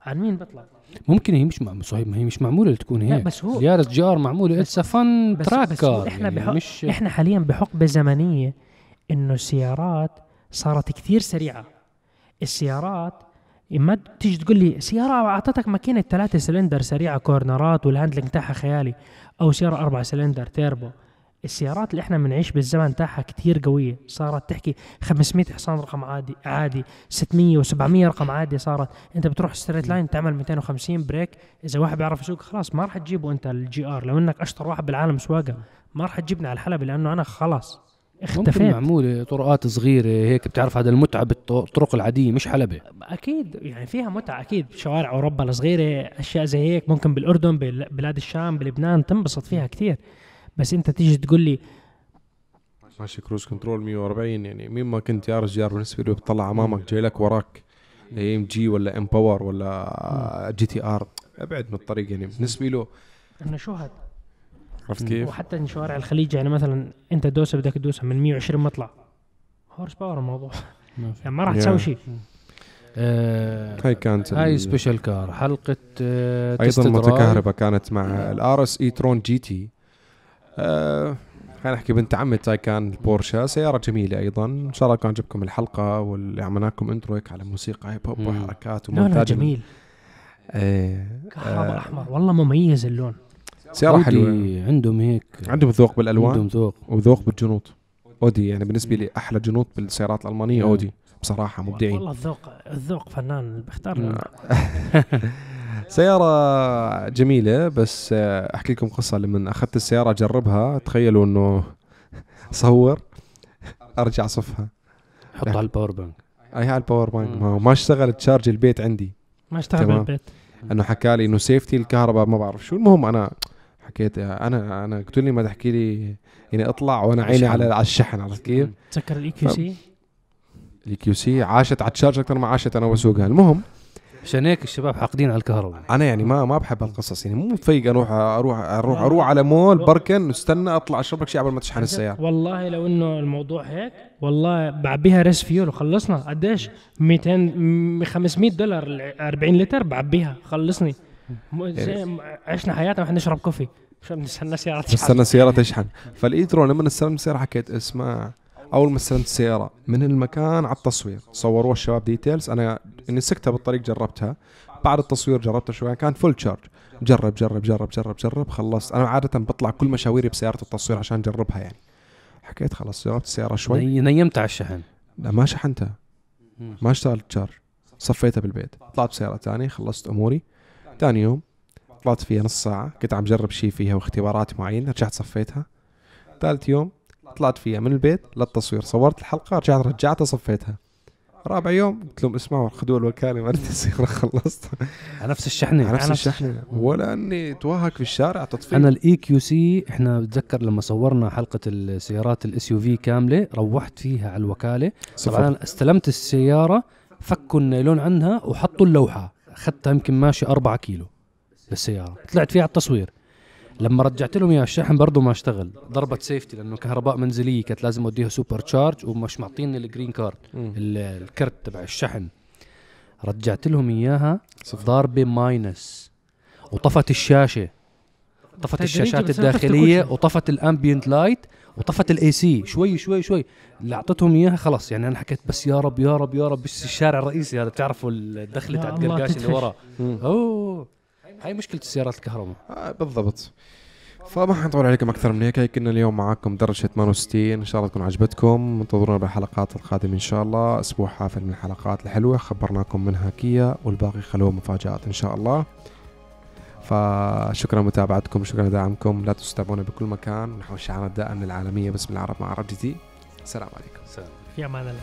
عن مين بيطلع؟ ممكن هي مش مع صهيب ما هي مش معمولة لتكون لا هيك. بس هو اليارس GR معمولة it's fun track بس إحنا يعني بحق- مش إحنا حاليا بحقبة زمنية إنه السيارات صارت كثير سريعة. السيارات ما تيجي تقول لي سيارة أعطتك ماكينة ثلاثة سلندر سريعة كورنرات وال handling تاعها خيالي أو سيارة أربعة cylinder turbo. السيارات اللي إحنا بنعيش بالزمن تاعها كتير قوية. صارت تحكي 500 حصان رقم عادي عادي 600 و700 رقم عادي صارت. أنت بتروح straight line تعمل 250 brake. إذا واحد بيعرف يسوق خلاص ما راح تجيبه أنت ال GR. لو إنك أشطر واحد بالعالم سواقة ما راح تجيبني على الحلبة لأنه أنا خلاص. ممكن اختفيت معموله طرقات صغيرة هيك بتعرف هذا المتعه بالطرق العادية مش حلبة. أكيد يعني فيها متعة أكيد. شوارع أوروبا الصغيرة أشياء زي هيك ممكن بالأردن بلاد الشام بلبنان تنبسط فيها كتير. بس أنت تيجي تقول لي ماشي cruise control 140 يعني مين ما كنت يا رجال بالنسبة له بتطلع أمامك جاي لك وراك MG ولا M Power ولا GTR أبعد من الطريق يعني. بالنسبة له انه شو هذا عرفت كيف؟ وحتى إن شوارع الخليج يعني مثلا أنت دوسة بدك تدوسها من 120 مطلع. horse power الموضوع. يعني ما راح Yeah. تسوي شيء. آه هاي كانت هاي ال- special car. حلقة آه أيضا. متكهربة كانت مع ال RS e-tron GT. آه خلينا نحكي بنت عمي تايكان البورشا سيارة جميلة أيضا. إن شاء الله كان عجبكم الحلقة واللي عملنا لكم intro هيك على موسيقى hip hop. وحركات ومونتاج. جميل. إيه كهرباء آه. أحمر. والله مميز اللون. سيارة أودي حلوة. عندهم هيك عندهم ذوق بالألوان. عندهم ذوق. وذوق بالجنوط. أودي يعني بالنسبة لي أحلى جنوط بالسيارات الألمانية مم. أودي. بصراحة مبدعين. والله الذوق الذوق فنان بختار مم. *laughs* سيارة جميلة بس أحكي لكم قصة لما أخذت السيارة أجربها. تخيلوا إنه صور. أرجع صفها حطها على ال power bank أي هاي ال power bank. ما, اشتغل charge البيت عندي. ما اشتغل. بالبيت. إنه حكى لي إنه safety الكهرباء ما بعرف شو. المهم أنا حكيت أنا أنا قلت لي ما تحكي لي يعني اطلع وأنا عيني. على على الشحن عرفت كيف؟ تذكر ال EQC ال EQC عاشت على ال charge أكثر ما عاشت أنا بسوقها المهم عشان هيك الشباب حاقدين على الكهرباء. أنا يعني ما ما بحب هالقصص يعني مو مفيق أروح أروح أروح أروح على مول أبركن استنى أطلع أشرب لك شيء قبل ما تشحن السيارة. والله لو إنه الموضوع هيك والله بعبيها race fuel وخلصنا. قديش؟ 200 م- 500 دولار ال 40 لتر بعبيها خلصني. عشنا حياتنا وإحنا نشرب coffee. شو بنستنى سيارة تشحن. استنى السياره تشحن. فال e-tron لما استلمت السياره حكيت اسمع أول ما استلمت السياره من المكان على التصوير صوروها الشباب details أنا إني سكتها بالطريق جربتها. بعد التصوير جربتها شوي كان full charge جرب جرب جرب جرب جرب خلصت. أنا عادة بطلع كل مشاويري بسيارة التصوير عشان أجربها يعني. حكيت خلاص جربت السيارة شوي. ني- نيمت على الشحن. لا ما شحنتها. ما اشتغلت charge صفيتها بالبيت. طلعت بسيارة ثانية خلصت أموري. ثاني يوم طلعت فيها نص ساعة كنت عم جرب شيء فيها واختبارات معينة رجعت صفيتها. ثالث يوم طلعت فيها من البيت للتصوير صورت الحلقة رجعت رجعتها صفيتها. رابع يوم قلت لهم اسمعوا خذوا الوكالة مالت السيارة خلصت. على *laughs* نفس الشحنة. على نفس الشحنة. ولا اني توهق في الشارع تطفي أنا الاي QC إحنا بتذكر لما صورنا حلقة السيارات ال SUV كاملة روحت فيها على الوكالة. طبعا صفر استلمت السيارة فكوا النايلون عنها وحطوا اللوحة. اخذتها يمكن ماشي أربعة كيلو للسيارة. طلعت فيها على التصوير. لما رجعت لهم اياها الشحن برضه ما أشتغل. ضربت safety لأنه كهرباء منزلية كانت لازم أوديها super charge ومش معطيني ال green card الكرت تبع الشحن. رجعت لهم إياها. ضاربة minus وطفت الشاشة. طفت الشاشات الداخلية. وطفت ال ambient light وطفت ال AC شوي شوي شوي. اللي أعطتهم إياها خلص يعني أنا حكيت بس يا رب يا رب يا رب. بس الشارع الرئيسي هذا بتعرفوا الدخلة تاعت قرقاش اللي. ورا. أوه. هاي مشكلة السيارات الكهرباء. آه بالضبط. فما حنطول عليكم أكثر من هيك. هيك كنا اليوم معاكم درجة 68 إن شاء الله تكون عجبتكم. انتظرونا بالحلقات القادمة إن شاء الله. أسبوع حافل من الحلقات الحلوة. خبرناكم منها كيا والباقي خلوه مفاجآت إن شاء الله. فشكرا لمتابعتكم شكرا لدعمكم. لا تنسوا تتابعونا بكل مكان. نحو الشعارات دائما العالميه باسم العرب مع عرب جديد. السلام عليكم. سلام في أمان الله.